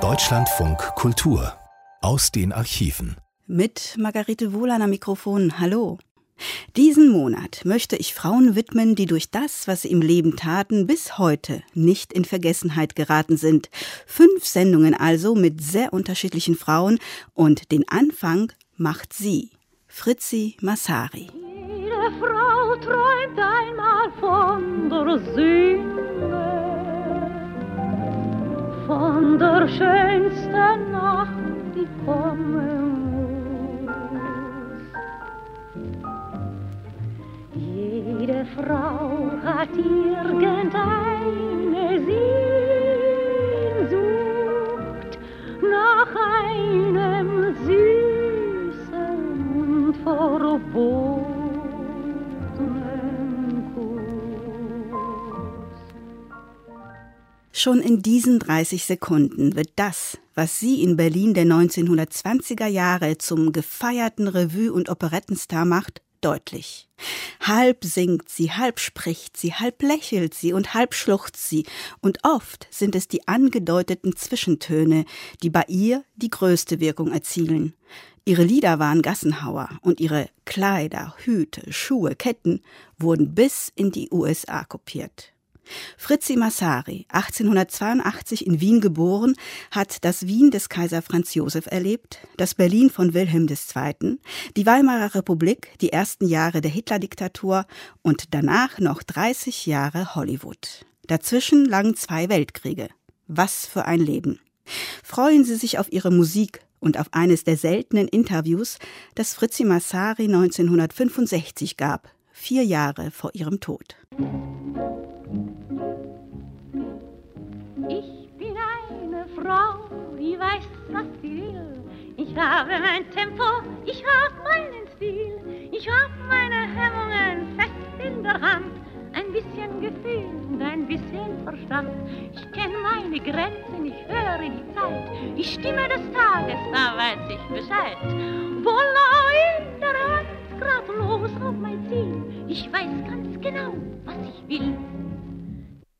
Deutschlandfunk Kultur aus den Archiven. Mit Margarete Wohler am Mikrofon. Hallo. Diesen Monat möchte ich Frauen widmen, die durch das, was sie im Leben taten, bis heute nicht in Vergessenheit geraten sind. Fünf Sendungen also mit sehr unterschiedlichen Frauen und den Anfang macht sie, Fritzi Massari. Jede Frau träumt einmal von der Sünde, von der schönsten Nacht, die kommen Jede Frau hat irgendeine Sehnsucht nach einem süßen und verbotenen Schon in diesen 30 Sekunden wird das, was sie in Berlin der 1920er Jahre zum gefeierten Revue- und Operettenstar macht, deutlich. Halb singt sie, halb spricht sie, halb lächelt sie und halb schluchzt sie, und oft sind es die angedeuteten Zwischentöne, die bei ihr die größte Wirkung erzielen. Ihre Lieder waren Gassenhauer und ihre Kleider, Hüte, Schuhe, Ketten wurden bis in die USA kopiert. Fritzi Massari, 1882 in Wien geboren, hat das Wien des Kaiser Franz Josef erlebt, das Berlin von Wilhelm II., die Weimarer Republik, die ersten Jahre der Hitler-Diktatur und danach noch 30 Jahre Hollywood. Dazwischen lagen zwei Weltkriege. Was für ein Leben. Freuen Sie sich auf Ihre Musik und auf eines der seltenen Interviews, das Fritzi Massari 1965 gab, vier Jahre vor ihrem Tod. Ich bin eine Frau, die weiß, was sie will. Ich habe mein Tempo, ich habe meinen Stil. Ich habe meine Hemmungen fest in der Hand. Ein bisschen Gefühl und ein bisschen Verstand. Ich kenne meine Grenzen, ich höre die Zeit. Die Stimme des Tages, da weiß ich Bescheid. Voila in der Hand, grad los auf mein Ziel. Ich weiß ganz genau, was ich will.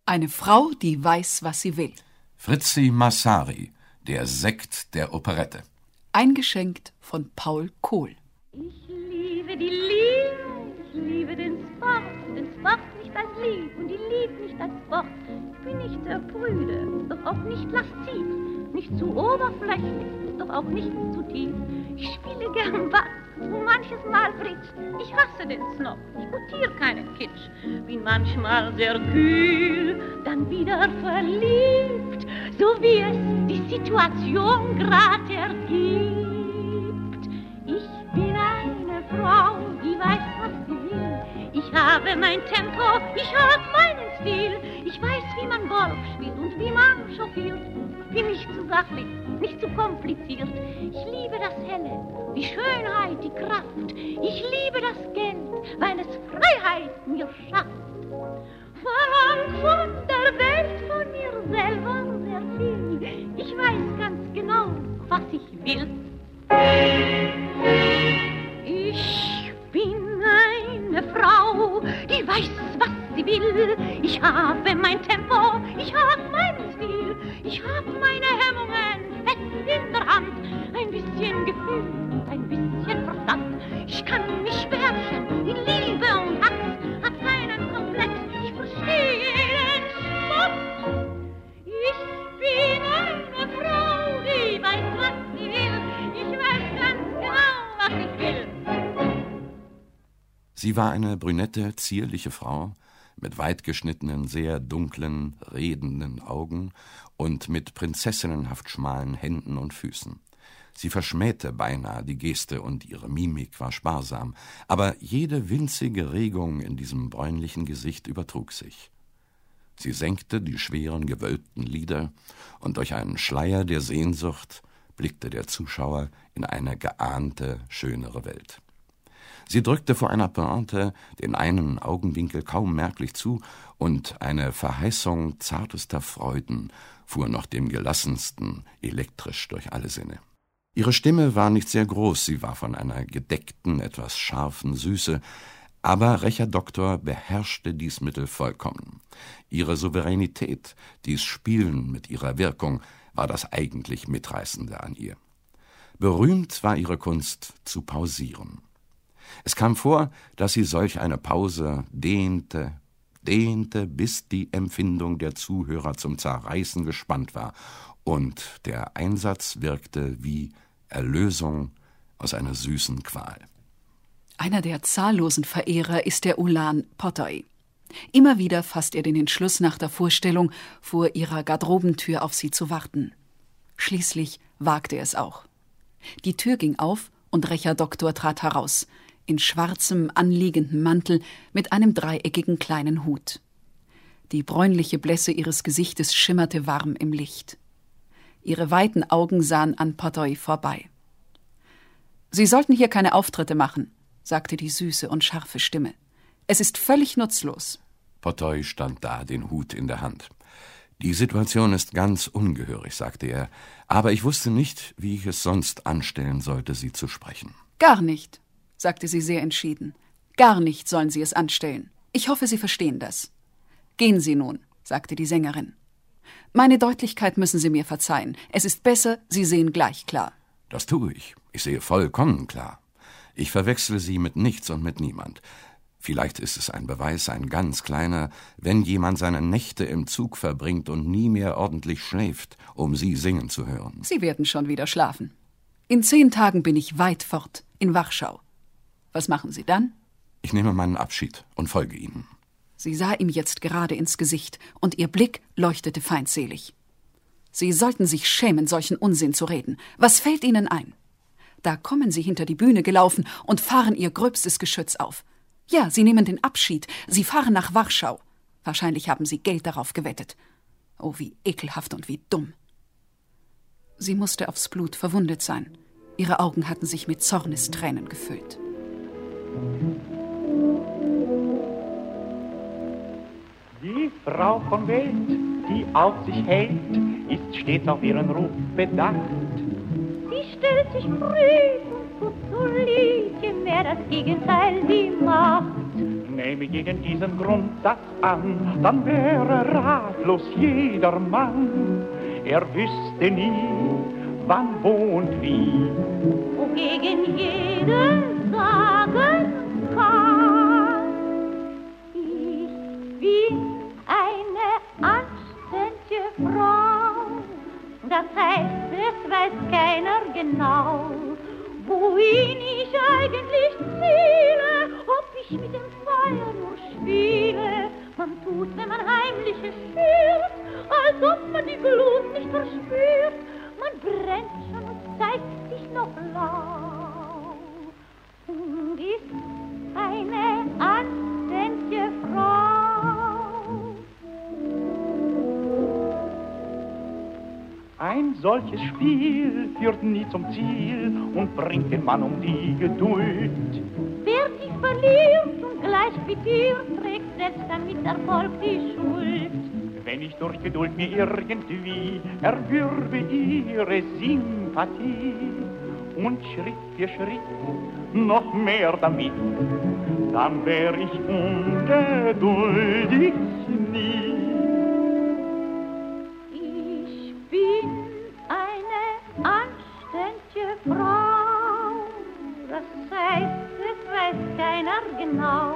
Eine Frau, die weiß, was sie will. Fritzi Massari, der Sekt der Operette. Eingeschenkt von Paul Kohl. Ich liebe die Liebe, ich liebe den Sport, den Sport nicht als Lieb und die Liebe nicht als Sport. Ich bin nicht der Brüde, doch auch nicht lasziv, nicht zu oberflächlich, doch auch nicht zu tief. Ich spiele gern Bass, so manches Mal Fritz. Ich hasse den Snob, ich gutiere keinen Kitsch. Bin manchmal sehr kühl, dann wieder verliebt, so wie es die Situation grad ergibt. Ich bin eine Frau, die weiß, was. Ich habe mein Tempo, ich habe meinen Stil. Ich weiß, wie man Golf spielt und wie man chauffiert. Bin nicht zu sachlich, nicht zu kompliziert. Ich liebe das Helle, die Schönheit, die Kraft. Ich liebe das Geld, weil es Freiheit mir schafft. Verlangt von der Welt, von mir selber sehr viel. Ich weiß ganz genau, was ich will. Ich habe mein Tempo, ich habe meinen Stil. Ich habe meine Hemmungen fest in der Hand. Ein bisschen Gefühl und ein bisschen Verstand. Ich kann mich beherrschen in Liebe und Hass. Hab keinen Komplex, ich verstehe jeden Spott. Ich bin eine Frau, die weiß, was sie will. Ich weiß ganz genau, was ich will. Sie war eine brünette, zierliche Frau mit weit geschnittenen, sehr dunklen, redenden Augen und mit prinzessinnenhaft schmalen Händen und Füßen. Sie verschmähte beinahe die Geste und ihre Mimik war sparsam, aber jede winzige Regung in diesem bräunlichen Gesicht übertrug sich. Sie senkte die schweren, gewölbten Lider, und durch einen Schleier der Sehnsucht blickte der Zuschauer in eine geahnte, schönere Welt. Sie drückte vor einer Pointe den einen Augenwinkel kaum merklich zu, und eine Verheißung zartester Freuden fuhr noch dem gelassensten elektrisch durch alle Sinne. Ihre Stimme war nicht sehr groß, sie war von einer gedeckten, etwas scharfen Süße, Aber Recher Doktor beherrschte dies Mittel vollkommen. Ihre Souveränität, dies Spielen mit ihrer Wirkung, war das eigentlich Mitreißende an ihr. Berühmt war ihre Kunst zu pausieren. Es kam vor, dass sie solch eine Pause dehnte, dehnte, bis die Empfindung der Zuhörer zum Zerreißen gespannt war, und der Einsatz wirkte wie Erlösung aus einer süßen Qual. Einer der zahllosen Verehrer ist der Ulan Potoi. Immer wieder fasst er den Entschluss nach der Vorstellung, vor ihrer Garderobentür auf sie zu warten. Schließlich wagte er es auch. Die Tür ging auf und Recher Doktor trat heraus, in schwarzem, anliegenden Mantel mit einem dreieckigen kleinen Hut. Die bräunliche Blässe ihres Gesichtes schimmerte warm im Licht. Ihre weiten Augen sahen an Potoi vorbei. Sie sollten hier keine Auftritte machen, sagte die süße und scharfe Stimme. Es ist völlig nutzlos. Potoi stand da, den Hut in der Hand. Die Situation ist ganz ungehörig, sagte er, aber ich wusste nicht, wie ich es sonst anstellen sollte, Sie zu sprechen. Gar nicht, sagte sie sehr entschieden. Gar nicht sollen Sie es anstellen. Ich hoffe, Sie verstehen das. Gehen Sie nun, sagte die Sängerin. Meine Deutlichkeit müssen Sie mir verzeihen. Es ist besser, Sie sehen gleich klar. Das tue ich. Ich sehe vollkommen klar. Ich verwechsle Sie mit nichts und mit niemand. Vielleicht ist es ein Beweis, ein ganz kleiner, wenn jemand seine Nächte im Zug verbringt und nie mehr ordentlich schläft, um Sie singen zu hören. Sie werden schon wieder schlafen. In zehn Tagen bin ich weit fort, in Warschau. Was machen Sie dann? Ich nehme meinen Abschied und folge Ihnen. Sie sah ihm jetzt gerade ins Gesicht, und ihr Blick leuchtete feindselig. Sie sollten sich schämen, solchen Unsinn zu reden. Was fällt Ihnen ein? Da kommen Sie hinter die Bühne gelaufen und fahren Ihr gröbstes Geschütz auf. Ja, Sie nehmen den Abschied. Sie fahren nach Warschau. Wahrscheinlich haben Sie Geld darauf gewettet. Oh, wie ekelhaft und wie dumm. Sie musste aufs Blut verwundet sein. Ihre Augen hatten sich mit Zornestränen gefüllt. Die Frau von Welt, die auf sich hält, ist stets auf ihren Ruf bedacht. Sie stellt sich früh und so je mehr das Gegenteil sie macht. Nehme gegen diesen Grundsatz an, dann wäre ratlos jeder Mann. Er wüsste nie, wann, wo und wie. Wogegen jeder sagen kann, ich bin eine anständige Frau. Das heißt, es weiß keiner genau, wohin ich eigentlich ziele, ob ich mit dem Feuer nur spiele. Man tut, wenn man heimlich es spürt, als ob man die Glut nicht verspürt. Man brennt schon und zeigt sich noch blau und ist eine anständige Frau. Ein solches Spiel führt nie zum Ziel und bringt den Mann um die Geduld. Wer sich verliert und gleich quittiert, trägt selbst damit Erfolg die Schuld. Wenn ich durch Geduld mir irgendwie erwürbe ihre Sympathie und Schritt für Schritt noch mehr damit, dann wär ich ungeduldig nie. Ich bin eine anständige Frau, das heißt, es weiß keiner genau,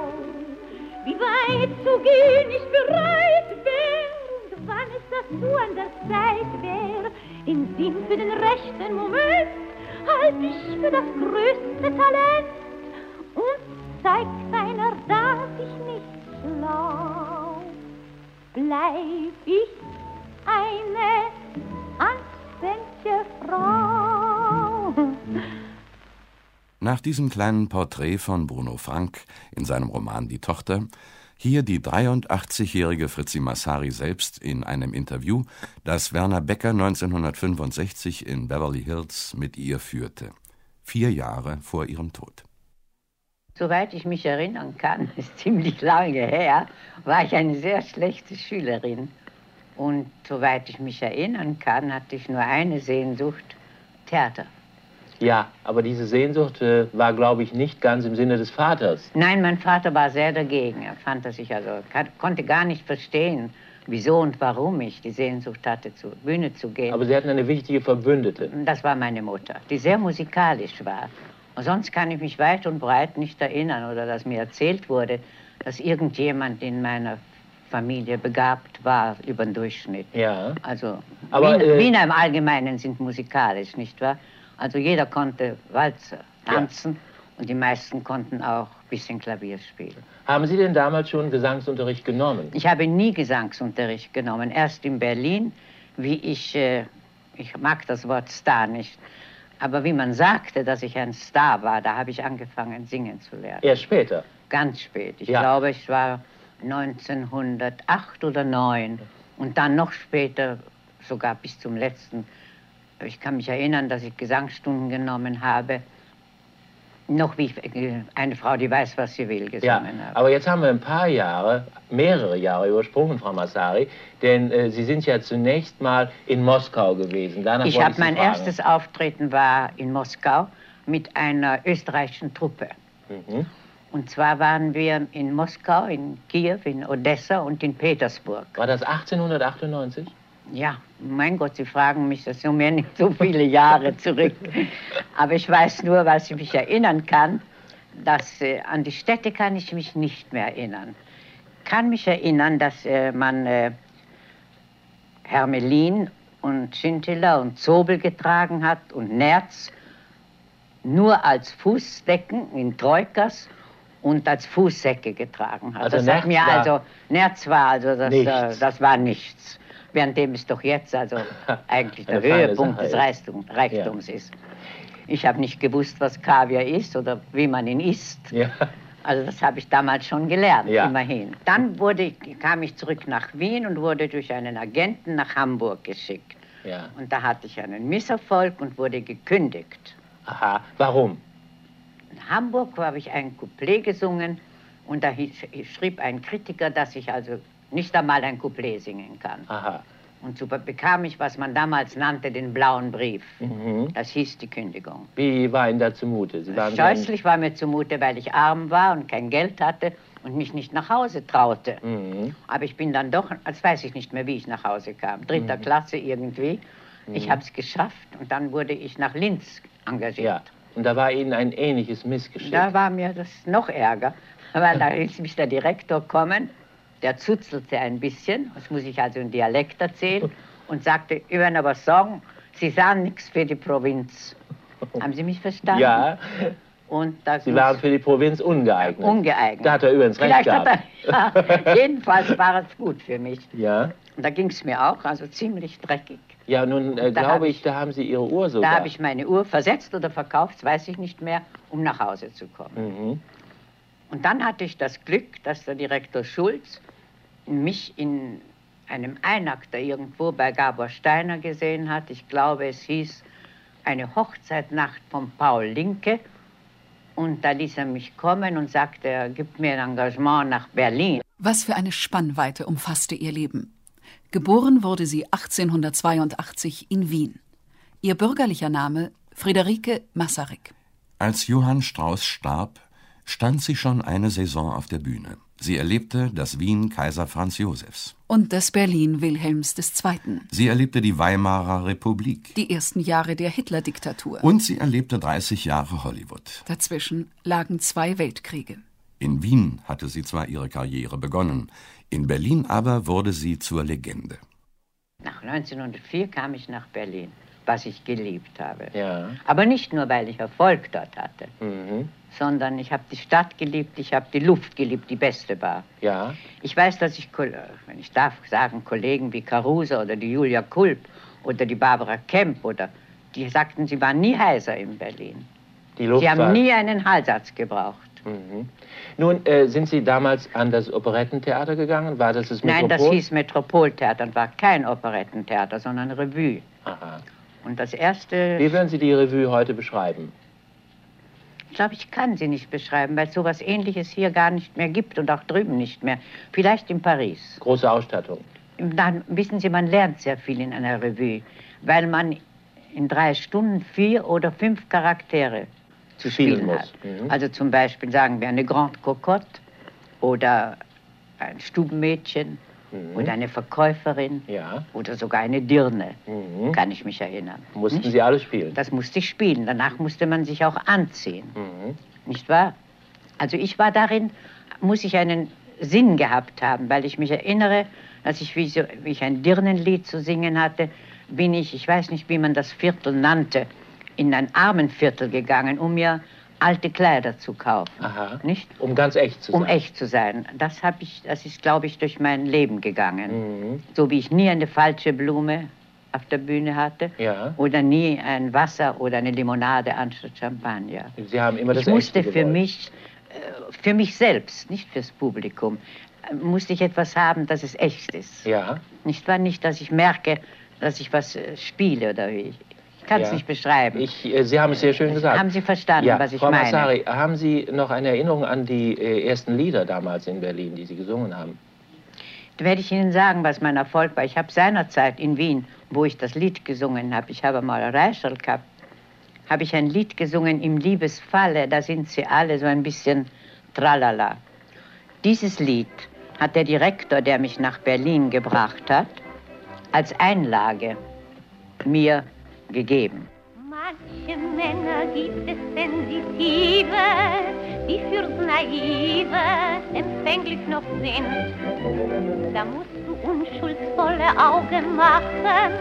wie weit zu gehen ich bereit wär und wann es dazu an der Zeit wär. Im Sinn für den rechten Moment halt ich für das größte Talent und zeigt einer, dass ich nicht schlau bleib ich eine anständige Frau. Nach diesem kleinen Porträt von Bruno Frank in seinem Roman Die Tochter, hier die 83-jährige Fritzi Massari selbst in einem Interview, das Werner Becker 1965 in Beverly Hills mit ihr führte, vier Jahre vor ihrem Tod. Soweit ich mich erinnern kann, ist ziemlich lange her, war ich eine sehr schlechte Schülerin. Und soweit ich mich erinnern kann, hatte ich nur eine Sehnsucht, Theater Ja, aber diese Sehnsucht äh, war, glaube ich, nicht ganz im Sinne des Vaters. Nein, mein Vater war sehr dagegen. Er fand, dass ich also kann, konnte gar nicht verstehen, wieso und warum ich die Sehnsucht hatte, zur Bühne zu gehen. Aber Sie hatten eine wichtige Verbündete. Das war meine Mutter, die sehr musikalisch war. Und sonst kann ich mich weit und breit nicht erinnern oder dass mir erzählt wurde, dass irgendjemand in meiner Familie begabt war über den Durchschnitt. Ja. Also Aber, Wiener, äh, Wiener im Allgemeinen sind musikalisch, nicht wahr? Also jeder konnte Walzer tanzen und die meisten konnten auch ein bisschen Klavier spielen. Haben Sie denn damals schon Gesangsunterricht genommen? Ich habe nie Gesangsunterricht genommen, erst in Berlin, wie ich, äh, ich mag das Wort Star nicht, aber wie man sagte, dass ich ein Star war, da habe ich angefangen singen zu lernen. Erst später. Ganz spät. Ich Ja. glaube, ich war 1908 oder 9 und dann noch später, sogar bis zum letzten. Ich kann mich erinnern, dass ich Gesangsstunden genommen habe. Noch wie äh, eine Frau, die weiß, was sie will, Ja, gesungen habe. aber jetzt haben wir ein paar Jahre, mehrere Jahre übersprungen, Frau Massari, denn äh, Sie sind ja zunächst mal in Moskau gewesen. Danach Ich habe mein fragen. erstes Auftreten war in Moskau mit einer österreichischen Truppe. Mhm. Und zwar waren wir in Moskau, in Kiew, in Odessa und in Petersburg. War das 1898? Ja, mein Gott, Sie fragen mich, das sind mir nicht so viele Jahre zurück. Aber ich weiß nur, was ich mich erinnern kann, dass äh, an die Städte kann ich mich nicht mehr erinnern. Kann mich erinnern, dass äh, man äh, Hermelin und Scintilla und Zobel getragen hat und Nerz nur als Fußdecken in Troikas und als Fußsäcke getragen hat. Also das Nerz hat mir war also Nerz war also das, äh, das war nichts. Währenddem es doch jetzt also eigentlich der Höhepunkt des ist. Reichtum, Reichtums ist. Ich habe nicht gewusst, was Kaviar ist oder wie man ihn isst. Ja. Also das habe ich damals schon gelernt, Ja. immerhin. Dann wurde, kam ich zurück nach Wien und wurde durch einen Agenten nach Hamburg geschickt. ja. Und da hatte ich einen Misserfolg und wurde gekündigt. Aha. Warum? In Hamburg habe ich ein Couplet gesungen und da schrieb ein Kritiker, dass ich also nicht einmal ein Couplet singen kann. Aha. Und so bekam ich, was man damals nannte, den blauen Brief. Mhm. Das hieß die Kündigung. Wie war Ihnen da zumute? Sie waren Scheußlich war mir zumute, weil ich arm war und kein Geld hatte und mich nicht nach Hause traute. Mhm. Aber ich bin dann doch, als weiß ich nicht mehr, wie ich nach Hause kam. Dritter Klasse irgendwie. Ich habe es geschafft und dann wurde ich nach Linz engagiert. Ja. Und da war Ihnen ein ähnliches Missgeschick. Da war mir das noch ärger, weil da ließ mich der Direktor kommen, der zuzelte ein bisschen, das muss ich also in Dialekt erzählen, und sagte, ich will aber sagen, Sie sahen nichts für die Provinz. Haben Sie mich verstanden? ja, Und da Sie waren für die Provinz ungeeignet. ungeeignet. Da hat er übrigens recht Vielleicht hat gehabt. er, ja, jedenfalls war es gut für mich. Ja. Und da ging es mir auch, also ziemlich dreckig. Ja, nun äh, glaube ich, ich- da haben Sie Ihre Uhr sogar. Da habe ich meine Uhr versetzt oder verkauft, weiß ich nicht mehr, um nach Hause zu kommen. Mhm. Und dann hatte ich das Glück, dass der Direktor Schulz mich in einem Einakter irgendwo bei Gabor Steiner gesehen hat. Ich glaube, es hieß eine Hochzeitnacht von Paul Linke. Und da ließ er mich kommen und sagte, er gibt mir ein Engagement nach Berlin. Was für eine Spannweite umfasste ihr Leben. Geboren wurde sie 1882 in Wien. Ihr bürgerlicher Name Friederike Masaryk. Als Johann Strauss starb, stand sie schon eine Saison auf der Bühne. Sie erlebte das Wien Kaiser Franz Josefs. Und das Berlin Wilhelms II. Sie erlebte die Weimarer Republik. Die ersten Jahre der Hitler-Diktatur. Und sie erlebte 30 Jahre Hollywood. Dazwischen lagen zwei Weltkriege. In Wien hatte sie zwar ihre Karriere begonnen, in Berlin aber wurde sie zur Legende. Nach 1904 kam ich nach Berlin, was ich geliebt habe. Ja. Aber nicht nur, weil ich Erfolg dort hatte, Mhm. Sondern ich habe die Stadt geliebt, ich habe die Luft geliebt, die beste war. Ja. Ich weiß, dass ich, wenn ich darf sagen, Kollegen wie Caruso oder die Julia Kulp oder die Barbara Kemp oder die sagten, sie waren nie heiser in Berlin. Die Luft Sie haben war- nie einen Halsatz gebraucht. Mhm. Nun, äh, sind Sie damals an das Operettentheater gegangen? War das das Nein, das Metropol? hieß Metropoltheater und war kein Operettentheater, sondern Revue. Aha. Und das erste, Wie würden Sie die Revue heute beschreiben? Ich glaube, ich kann sie nicht beschreiben, weil es sowas Ähnliches hier gar nicht mehr gibt und auch drüben nicht mehr. Vielleicht in Paris. Große Ausstattung. Dann wissen Sie, man lernt sehr viel in einer Revue, weil man in drei Stunden vier oder fünf Charaktere zu Spielen spielen muss. hat. Mhm. Also zum Beispiel sagen wir eine Grande Cocotte oder ein Stubenmädchen oder eine Verkäuferin Mhm. Ja. oder sogar eine Dirne, Mhm. kann ich mich erinnern. Mussten Nicht? Sie alle spielen? Das musste ich spielen. Danach musste man sich auch anziehen. Mhm. Nicht wahr? Also ich war darin, muss ich einen Sinn gehabt haben, weil ich mich erinnere, dass ich, wie, so, wie ich ein Dirnenlied zu singen hatte, bin ich, ich weiß nicht, wie man das Viertel nannte, in ein Armenviertel gegangen, um mir alte Kleider zu kaufen. Aha. Nicht? Um ganz echt zu sein. Um echt zu sein. Das, hab ich, das ist, glaube ich, durch mein Leben gegangen. Mhm. So wie ich nie eine falsche Blume auf der Bühne hatte Ja. oder nie ein Wasser oder eine Limonade anstatt Champagner. Sie haben immer das ich musste Echte für gewollt. mich, äh, für mich selbst, nicht fürs Publikum, äh, musste ich etwas haben, dass es echt ist. Ja. Nicht wahr? Nicht, dass ich merke, dass ich was äh, spiele oder wie. Ich kann es Ja. nicht beschreiben. Ich, äh, Sie haben es sehr schön gesagt. Haben Sie verstanden, ja. was ich Frau meine? Massari, haben Sie noch eine Erinnerung an die äh, ersten Lieder damals in Berlin, die Sie gesungen haben? Da werde ich Ihnen sagen, was mein Erfolg war. Ich habe seinerzeit in Wien, wo ich das Lied gesungen habe, ich habe mal Reichel gehabt, habe ich ein Lied gesungen im Liebesfalle, da sind sie alle so ein bisschen tralala. Dieses Lied hat der Direktor, der mich nach Berlin gebracht hat, als Einlage mir gegeben. Manche Männer gibt es sensitive, die fürs Naive empfänglich noch sind. Da musst du unschuldsvolle Augen machen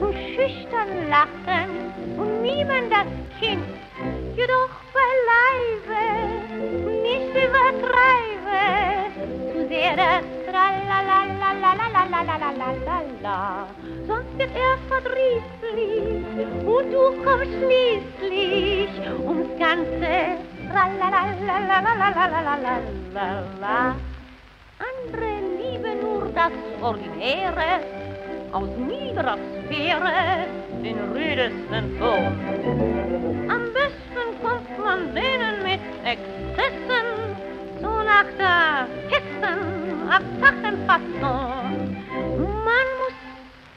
und schüchtern lachen und mimen das Kind. Jedoch beileibe nicht übertreibe zu sehr das Tralalalalalalalalalala. Sonst wird er verdrießlich und du kommst schließlich ums ganze. Andere lieben nur das Ordinäre, aus niederer Sphäre den rüdesten Ton. Am besten kommt man denen mit Exzessen, so nach der Hessen, Attackenfassung. Man muss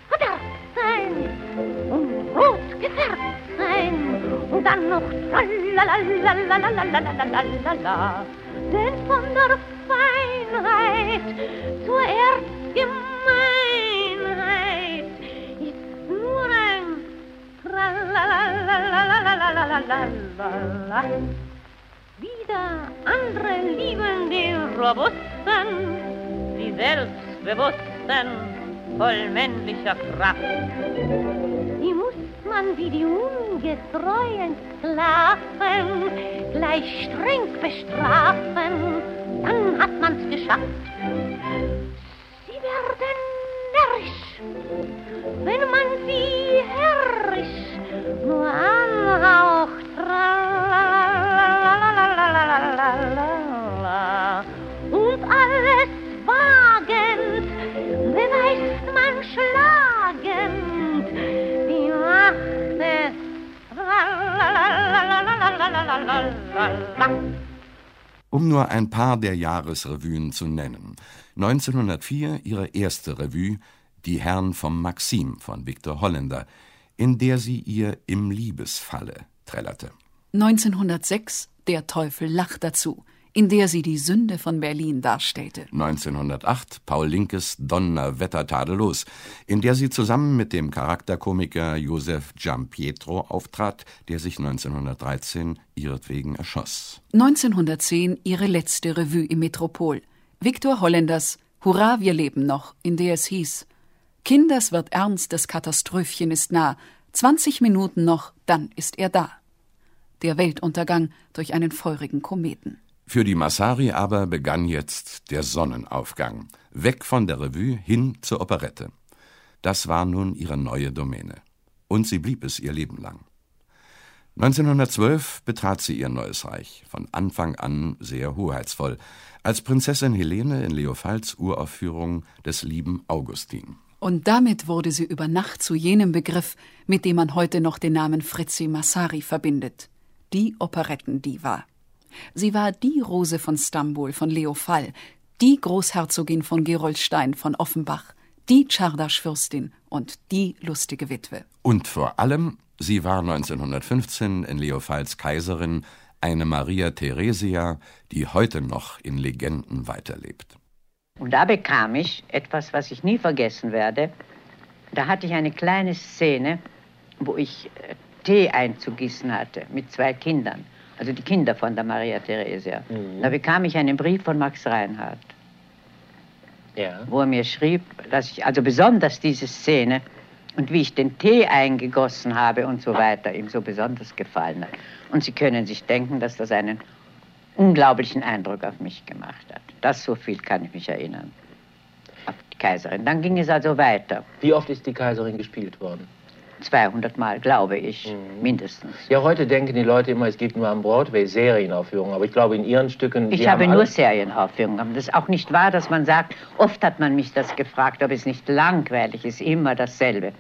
verderbt sein rot gefärbt sein und dann noch tralalalalalalalalalala. Denn von der Feinheit zur Erzgemeinheit ist nur ein Tralalalalalalalalalala. Wieder andere lieben die Robusten, die Selbstbewussten, voll männlicher Kraft. Die muss man wie die ungetreuen Sklaven gleich streng bestrafen, dann hat man's geschafft. Sie werden närrisch, wenn man sie herrisch nur anhaucht. Und alles wagend beweist man schlagend Um nur ein paar der Jahresrevuen zu nennen. 1904 ihre erste Revue, Die Herren vom Maxim von Viktor Holländer, in der sie ihr Im Liebesfalle trällerte. 1906 Der Teufel lacht dazu, in der sie die Sünde von Berlin darstellte. 1908 Paul Linkes Donnerwetter tadellos, in der sie zusammen mit dem Charakterkomiker Josef Giampietro auftrat, der sich 1913 ihretwegen erschoss. 1910 ihre letzte Revue im Metropol. Viktor Holländers Hurra, wir leben noch, in der es hieß Kinders wird ernst, das Katastrophchen ist nah. 20 Minuten noch, dann ist er da. Der Weltuntergang durch einen feurigen Kometen. Für die Massari aber begann jetzt der Sonnenaufgang. Weg von der Revue hin zur Operette. Das war nun ihre neue Domäne. Und sie blieb es ihr Leben lang. 1912 betrat sie ihr neues Reich, von Anfang an sehr hoheitsvoll, als Prinzessin Helene in Leofalds Uraufführung des lieben Augustin. Und damit wurde sie über Nacht zu jenem Begriff, mit dem man heute noch den Namen Fritzi Massari verbindet. Die Operettendiva. Sie war die Rose von Stambul, von Leo Fall, die Großherzogin von Gerolstein, von Offenbach, die Czardasch-Fürstin und die lustige Witwe. Und vor allem, sie war 1915 in Leopolds Kaiserin eine Maria Theresia, die heute noch in Legenden weiterlebt. Und da bekam ich etwas, was ich nie vergessen werde. Da hatte ich eine kleine Szene, wo ich äh, Tee einzugießen hatte mit zwei Kindern. Also die Kinder von der Maria Theresia. Mhm. Da bekam ich einen Brief von Max Reinhardt, Ja. wo er mir schrieb, dass ich, also besonders diese Szene und wie ich den Tee eingegossen habe und so weiter, ihm so besonders gefallen hat. Und Sie können sich denken, dass das einen unglaublichen Eindruck auf mich gemacht hat. Das so viel kann ich mich erinnern. Auf die Kaiserin. Dann ging es also weiter. Wie oft ist die Kaiserin gespielt worden? 200 Mal, glaube ich, mindestens. Ja, heute denken die Leute immer, es gibt nur am Broadway Serienaufführungen, aber ich glaube, in ihren Stücken. Ich habe nur Serienaufführungen. Aber das ist auch nicht wahr, dass man sagt, oft hat man mich das gefragt, ob es nicht langweilig ist, immer dasselbe.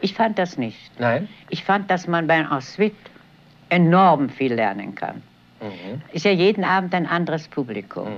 Ich fand das nicht. Nein? Ich fand, dass man bei Ensuite enorm viel lernen kann. Mhm. Ist ja jeden Abend ein anderes Publikum.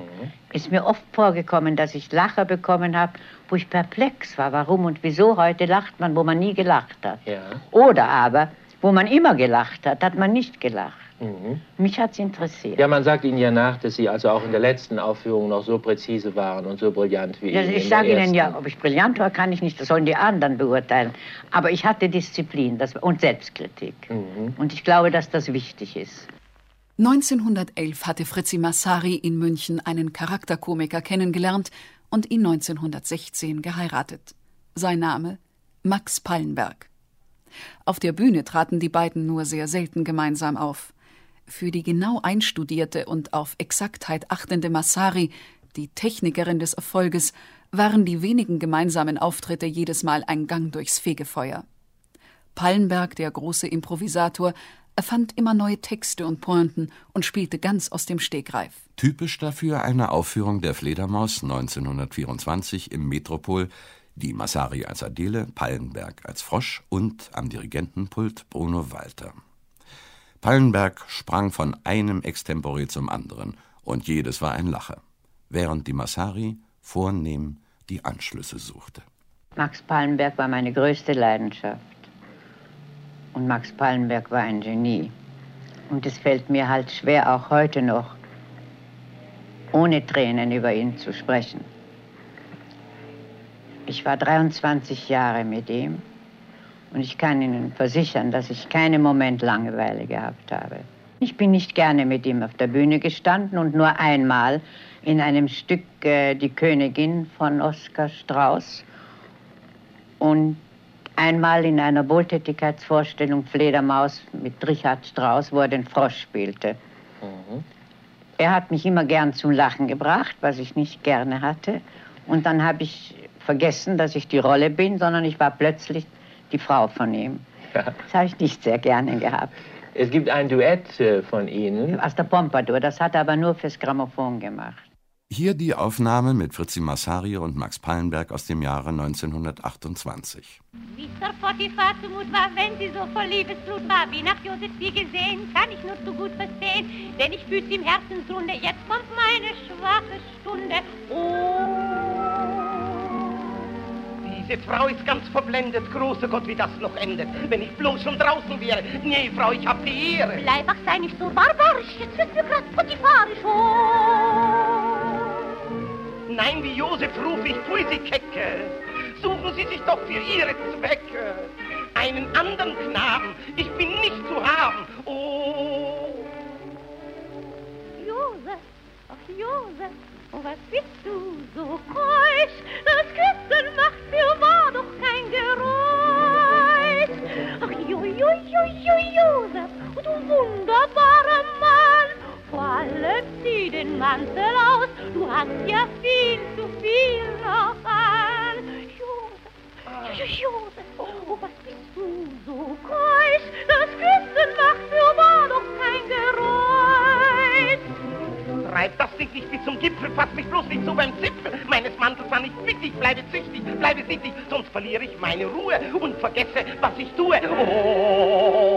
Ist mir oft vorgekommen, dass ich Lacher bekommen habe, wo ich perplex war. Warum und wieso heute lacht man, wo man nie gelacht hat? Ja. Oder aber, wo man immer gelacht hat, hat man nicht gelacht. Mhm. Mich hat es interessiert. Ja, man sagt Ihnen ja nach, dass Sie also auch in der letzten Aufführung noch so präzise waren und so brillant wie ich der sage Ihnen ja, ob ich brillant war, kann ich nicht. Das sollen die anderen beurteilen. Aber ich hatte Disziplin das, und Selbstkritik. Mhm. Und ich glaube, dass das wichtig ist. 1911 hatte Fritzi Massari in München einen Charakterkomiker kennengelernt und ihn 1916 geheiratet. Sein Name Max Pallenberg. Auf der Bühne traten die beiden nur sehr selten gemeinsam auf. Für die genau einstudierte und auf Exaktheit achtende Massari, die Technikerin des Erfolges, waren die wenigen gemeinsamen Auftritte jedes Mal ein Gang durchs Fegefeuer. Pallenberg, der große Improvisator, erfand immer neue Texte und Pointen und spielte ganz aus dem Stegreif. Typisch dafür eine Aufführung der Fledermaus 1924 im Metropol, die Massari als Adele, Pallenberg als Frosch und am Dirigentenpult Bruno Walter. Pallenberg sprang von einem Extempore zum anderen und jedes war ein Lacher, während die Massari vornehm die Anschlüsse suchte. Max Pallenberg war meine größte Leidenschaft. Und Max Pallenberg war ein Genie. Und es fällt mir halt schwer, auch heute noch, ohne Tränen über ihn zu sprechen. Ich war 23 Jahre mit ihm und ich kann Ihnen versichern, dass ich keinen Moment Langeweile gehabt habe. Ich bin nicht gerne mit ihm auf der Bühne gestanden und nur einmal in einem Stück äh, Die Königin von Oskar Strauß und einmal in einer Wohltätigkeitsvorstellung Fledermaus mit Richard Strauss, wo er den Frosch spielte. Er hat mich immer gern zum Lachen gebracht, was ich nicht gerne hatte. Und dann habe ich vergessen, dass ich die Rolle bin, sondern ich war plötzlich die Frau von ihm. Ja. Das habe ich nicht sehr gerne gehabt. Es gibt ein Duett äh, von Ihnen. Aus der Pompadour, das hat er aber nur fürs Grammophon gemacht. Hier die Aufnahme mit Fritzi Massari und Max Pallenberg aus dem Jahre 1928. Wie Sir Potiphar zumut war, wenn sie so voll Liebesblut war, wie nach Josef sie gesehen, kann ich nur zu gut verstehen, denn ich fühl's im Herzensrunde, jetzt kommt meine schwache Stunde. Oh. Diese Frau ist ganz verblendet. Großer Gott, wie das noch endet. Wenn ich bloß schon draußen wäre. Nee, Frau, ich hab die Ehre. Bleib, ach, sei nicht so barbarisch, jetzt wird's mir grad potipharisch. Oh. Nein, wie Josef ruf ich, tue sie kecke. Suchen Sie sich doch für Ihre Zwecke einen anderen Knaben. Ich bin nicht zu haben. Oh. Josef, ach Josef, oh was bist du so keusch? Das Küssen macht mir wahr doch kein Geräusch. Ach jo, jo, jo, jo, Josef, du wunderbarer Mann. Vor allem zieh den Mantel aus, du hast ja viel zu viel noch an. Josef, jo, jo, Josef, oh was bist du so keusch? Das Küssen macht mir wahr doch kein Geräusch. Treib das Ding nicht bis zum Gipfel, fass mich bloß nicht so beim Zipfel meines Mantels an. Ich bitte bleibe züchtig, bleibe sittig, sonst verliere ich meine Ruhe und vergesse, was ich tue. Oh.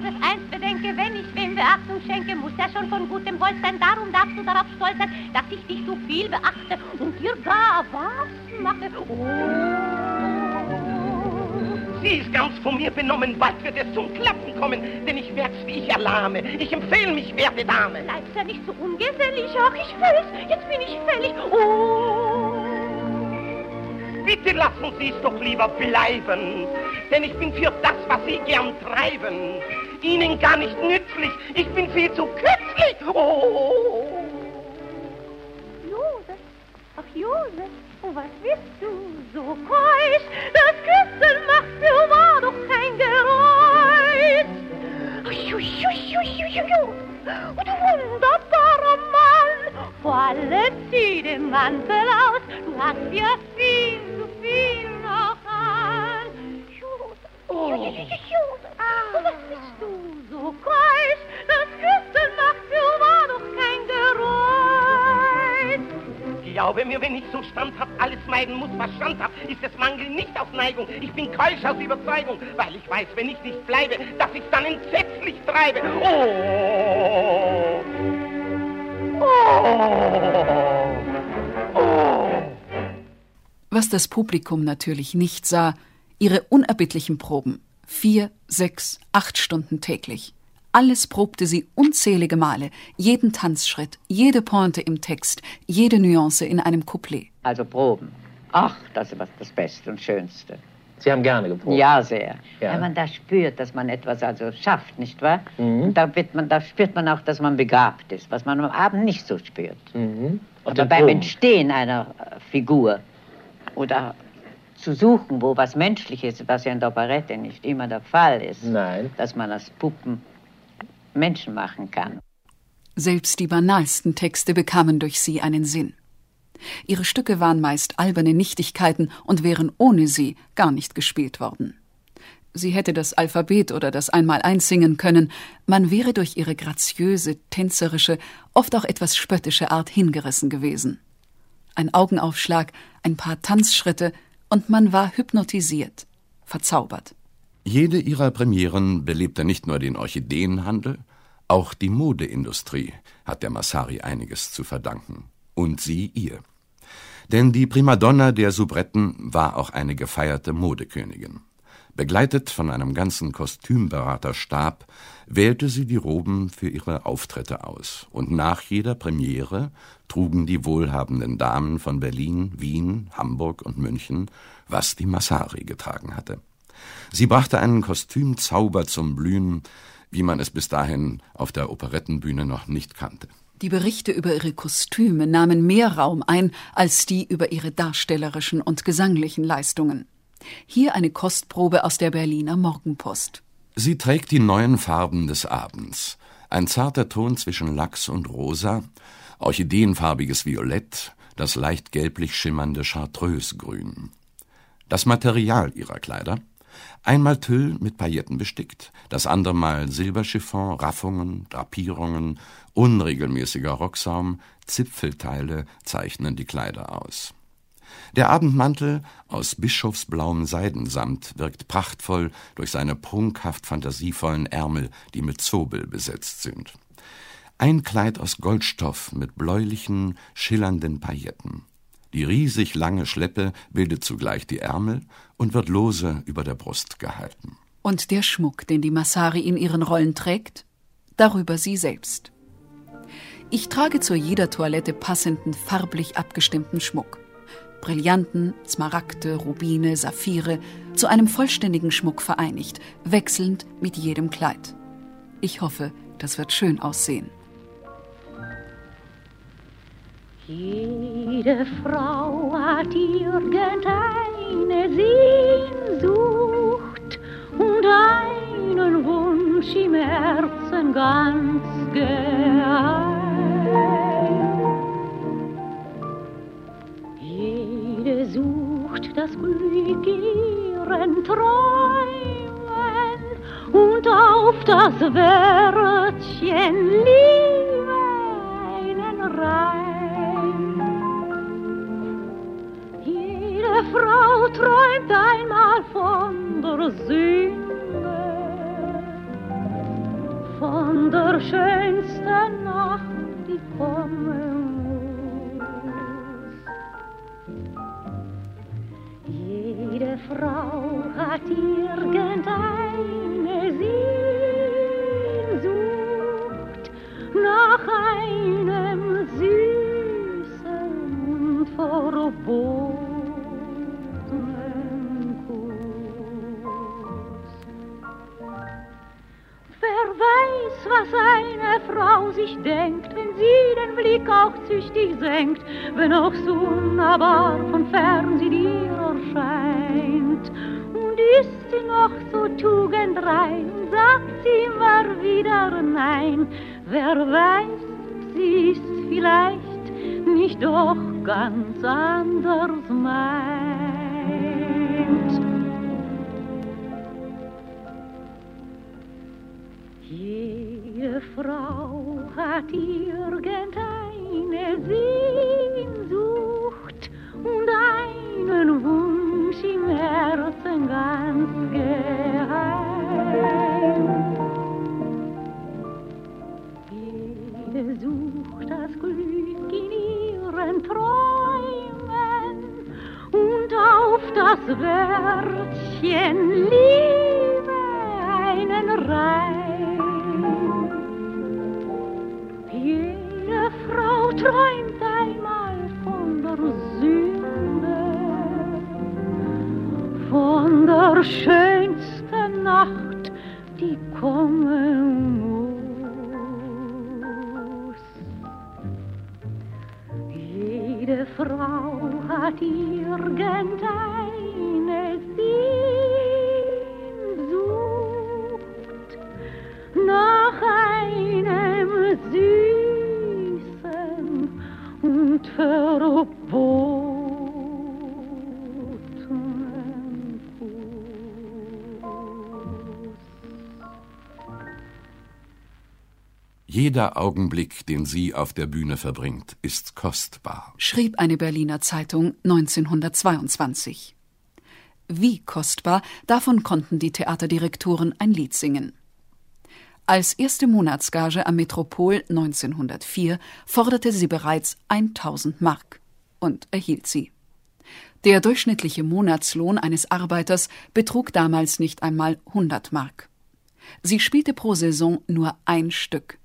Josef, eins bedenke, wenn ich Beachtung schenke, muss er schon von gutem Holz sein. Darum darfst du darauf stolz sein, dass ich dich so viel beachte und dir gar was mache. Oh. Sie ist ganz von mir benommen, bald wird es zum Klappen kommen, denn ich werd's wie ich erlahme. Ich empfehle mich, werte Dame. Bleibst ja nicht so ungesellig, ach, ich fäll's, jetzt bin ich fällig. Oh. Bitte lassen Sie es doch lieber bleiben, denn ich bin für das, was Sie gern treiben, Ihnen gar nicht nützlich. Ich bin viel zu kürzlich. Oh. Josef, ach Josef. Was bist du so keusch? Das Küssen macht für wahr doch kein Geräusch. Und du wunderbarer Mann, vor allem zieh den Mantel aus, du hast ja viel zu viel noch an. Was bist du so keusch? Das Küssen macht für wahr doch kein Geräusch. Glaube mir, wenn ich so standhaft alles meiden muss, was standhaft ist es Mangel nicht auf Neigung. Ich bin keusch aus Überzeugung, weil ich weiß, wenn ich nicht bleibe, dass ich dann entsetzlich treibe. Oh! Oh! Oh! Was das Publikum natürlich nicht sah, ihre unerbittlichen Proben. Vier, sechs, acht Stunden täglich. Alles probte sie unzählige Male, jeden Tanzschritt, jede Pointe im Text, jede Nuance in einem Couplet. Also Proben. Ach, das ist das Beste und Schönste. Sie haben gerne geprobt? Ja, sehr. Ja. Wenn man da spürt, dass man etwas also schafft, nicht wahr? Mhm. Da, wird man, da spürt man auch, dass man begabt ist, was man am Abend nicht so spürt. Mhm. Aber beim Proben. Entstehen einer äh, Figur oder zu suchen, wo was Menschliches, was ja in der Operette nicht immer der Fall ist, Nein. dass man als Puppen Menschen machen kann. Selbst die banalsten Texte bekamen durch sie einen Sinn. Ihre Stücke waren meist alberne Nichtigkeiten und wären ohne sie gar nicht gespielt worden. Sie hätte das Alphabet oder das Einmaleins singen können, man wäre durch ihre graziöse, tänzerische, oft auch etwas spöttische Art hingerissen gewesen. Ein Augenaufschlag, ein paar Tanzschritte, und man war hypnotisiert, verzaubert. Jede ihrer Premieren belebte nicht nur den Orchideenhandel, auch die Modeindustrie hat der Massari einiges zu verdanken. Und sie ihr. Denn die Primadonna der Soubretten war auch eine gefeierte Modekönigin. Begleitet von einem ganzen Kostümberaterstab wählte sie die Roben für ihre Auftritte aus, und nach jeder Premiere trugen die wohlhabenden Damen von Berlin, Wien, Hamburg und München, was die Massari getragen hatte. Sie brachte einen Kostümzauber zum Blühen, wie man es bis dahin auf der Operettenbühne noch nicht kannte. Die Berichte über ihre Kostüme nahmen mehr Raum ein als die über ihre darstellerischen und gesanglichen Leistungen. Hier eine Kostprobe aus der Berliner Morgenpost. Sie trägt die neuen Farben des Abends. Ein zarter Ton zwischen Lachs und Rosa, orchideenfarbiges Violett, das leicht gelblich schimmernde Chartreusgrün. Das Material ihrer Kleider Einmal Tüll mit Pailletten bestickt, das andere Mal Silberchiffon, Raffungen, Drapierungen, unregelmäßiger Rocksaum, Zipfelteile zeichnen die Kleider aus. Der Abendmantel aus bischofsblauem Seidensamt wirkt prachtvoll durch seine prunkhaft fantasievollen Ärmel, die mit Zobel besetzt sind. Ein Kleid aus Goldstoff mit bläulichen, schillernden Pailletten. Die riesig lange Schleppe bildet zugleich die Ärmel und wird lose über der Brust gehalten. Und der Schmuck, den die Massari in ihren Rollen trägt, darüber sie selbst. Ich trage zu jeder Toilette passenden, farblich abgestimmten Schmuck. Brillanten, Smaragde, Rubine, Saphire, zu einem vollständigen Schmuck vereinigt, wechselnd mit jedem Kleid. Ich hoffe, das wird schön aussehen. Jede Frau hat irgendeine Sehnsucht und einen Wunsch im Herzen ganz geheim. Jede sucht das Glück ihren Träumen und auf das Wörtchen Liebe einen Reim. Frau träumt einmal von der Sünde, von der schönsten Nacht, die kommen Jede Frau hat irgendeine Sehnsucht nach einem süßen und verbotenen Kuss. Wer weiß, was eine Frau sich denkt, wenn sie den Blick auch züchtig senkt, wenn auch so unnahbar von fern sie dir erscheint. Und ist sie noch so tugendrein, sagt sie immer wieder nein. Wer weiß, sie ist vielleicht nicht doch ganz anders meint. Jede Frau hat irgendeine Jeder Augenblick, den sie auf der Bühne verbringt, ist kostbar. schrieb eine Berliner Zeitung 1922. Wie kostbar, davon konnten die Theaterdirektoren ein Lied singen. Als erste Monatsgage am Metropol 1904 forderte sie bereits 1000 Mark und erhielt sie. Der durchschnittliche Monatslohn eines Arbeiters betrug damals nicht einmal 100 Mark. Sie spielte pro Saison nur ein Stück.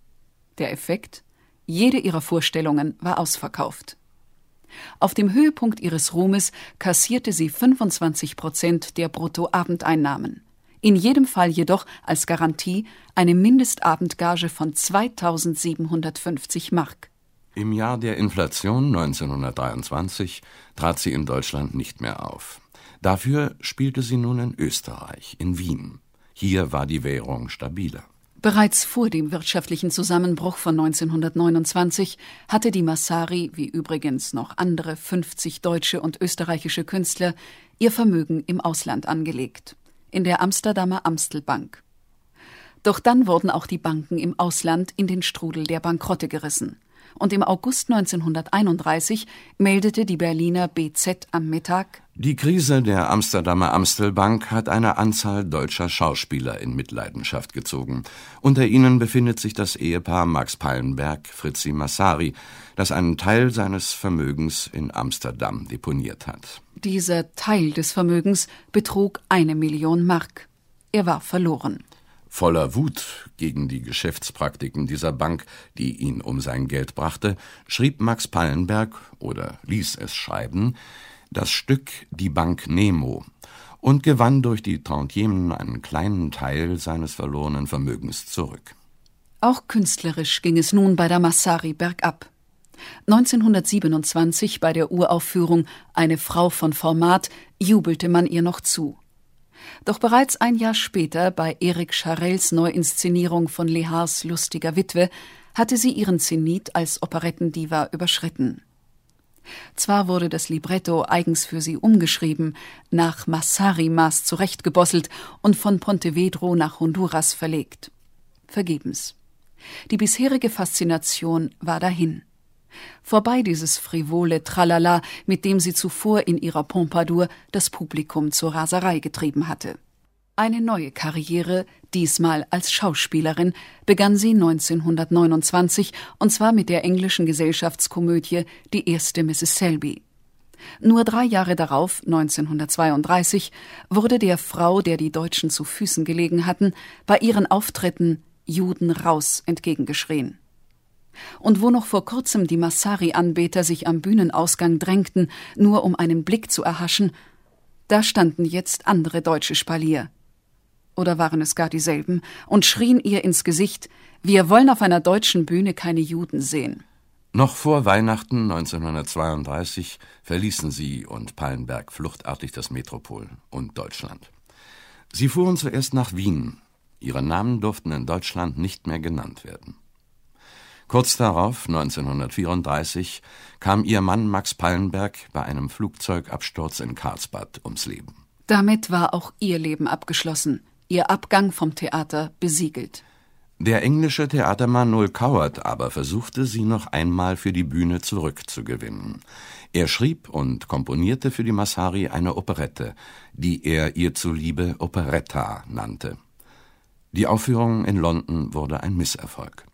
Der Effekt? Jede ihrer Vorstellungen war ausverkauft. Auf dem Höhepunkt ihres Ruhmes kassierte sie 25 Prozent der Bruttoabendeinnahmen. In jedem Fall jedoch als Garantie eine Mindestabendgage von 2750 Mark. Im Jahr der Inflation 1923 trat sie in Deutschland nicht mehr auf. Dafür spielte sie nun in Österreich, in Wien. Hier war die Währung stabiler. Bereits vor dem wirtschaftlichen Zusammenbruch von 1929 hatte die Massari, wie übrigens noch andere 50 deutsche und österreichische Künstler, ihr Vermögen im Ausland angelegt, in der Amsterdamer Amstelbank. Doch dann wurden auch die Banken im Ausland in den Strudel der Bankrotte gerissen. Und im August 1931 meldete die Berliner BZ am Mittag, Die Krise der Amsterdamer Amstelbank hat eine Anzahl deutscher Schauspieler in Mitleidenschaft gezogen. Unter ihnen befindet sich das Ehepaar Max Pallenberg, Fritzi Massari, das einen Teil seines Vermögens in Amsterdam deponiert hat. dieser Teil des Vermögens betrug eine Million Mark. Er war verloren. Voller Wut gegen die Geschäftspraktiken dieser Bank, die ihn um sein Geld brachte, schrieb Max Pallenberg oder ließ es schreiben das Stück Die Bank Nemo und gewann durch die Tantiemen einen kleinen Teil seines verlorenen Vermögens zurück. Auch künstlerisch ging es nun bei der Massari bergab. 1927 bei der Uraufführung Eine Frau von Format jubelte man ihr noch zu. Doch bereits ein Jahr später bei Erik Charels Neuinszenierung von Lehars Lustiger Witwe hatte sie ihren Zenit als Operettendiva überschritten. Zwar wurde das Libretto eigens für sie umgeschrieben, nach Massari-Maß zurechtgebosselt und von Pontevedro nach Honduras verlegt. Vergebens. Die bisherige Faszination war dahin. Vorbei dieses frivole Tralala, mit dem sie zuvor in ihrer Pompadour das Publikum zur Raserei getrieben hatte. Eine neue Karriere, diesmal als Schauspielerin, begann sie 1929 und zwar mit der englischen Gesellschaftskomödie Die erste Mrs. Selby. Nur drei Jahre darauf, 1932, wurde der Frau, der die Deutschen zu Füßen gelegen hatten, bei ihren Auftritten Juden raus entgegengeschrien. Und wo noch vor kurzem die Massari-Anbeter sich am Bühnenausgang drängten, nur um einen Blick zu erhaschen, da standen jetzt andere deutsche Spalier. Oder waren es gar dieselben und schrien ihr ins Gesicht, wir wollen auf einer deutschen Bühne keine Juden sehen. Noch vor Weihnachten 1932 verließen sie und Pallenberg fluchtartig das Metropol und Deutschland. Sie fuhren zuerst nach Wien. Ihre Namen durften in Deutschland nicht mehr genannt werden. Kurz darauf, 1934, kam ihr Mann Max Pallenberg bei einem Flugzeugabsturz in Karlsbad ums Leben. Damit war auch ihr Leben abgeschlossen, ihr Abgang vom Theater besiegelt. Der englische Theatermann Noel Coward aber versuchte, sie noch einmal für die Bühne zurückzugewinnen. Er schrieb und komponierte für die Massari eine Operette, die er ihr zuliebe Operetta nannte. Die Aufführung in London wurde ein Misserfolg.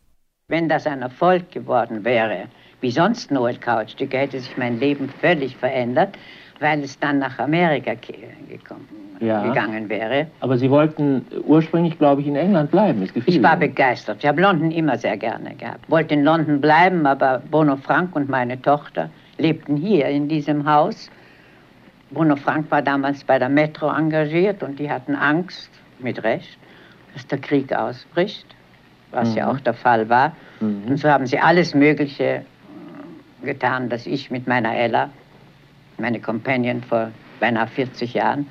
Wenn das ein Erfolg geworden wäre, wie sonst Noel Coward-Stücke, hätte sich mein Leben völlig verändert, weil es dann nach Amerika gekommen ja. gegangen wäre. Aber Sie wollten ursprünglich, glaube ich, in England bleiben. Es gefiel ich war Ihnen. begeistert. Ich habe London immer sehr gerne gehabt. Wollte in London bleiben, aber Bono Frank und meine Tochter lebten hier in diesem Haus. Bruno Frank war damals bei der Metro engagiert und die hatten Angst, mit Recht, dass der Krieg ausbricht, was mhm. ja auch der Fall war. Mhm. Und so haben sie alles Mögliche getan, dass ich mit meiner Ella, meine Companion vor beinahe 40 Jahren,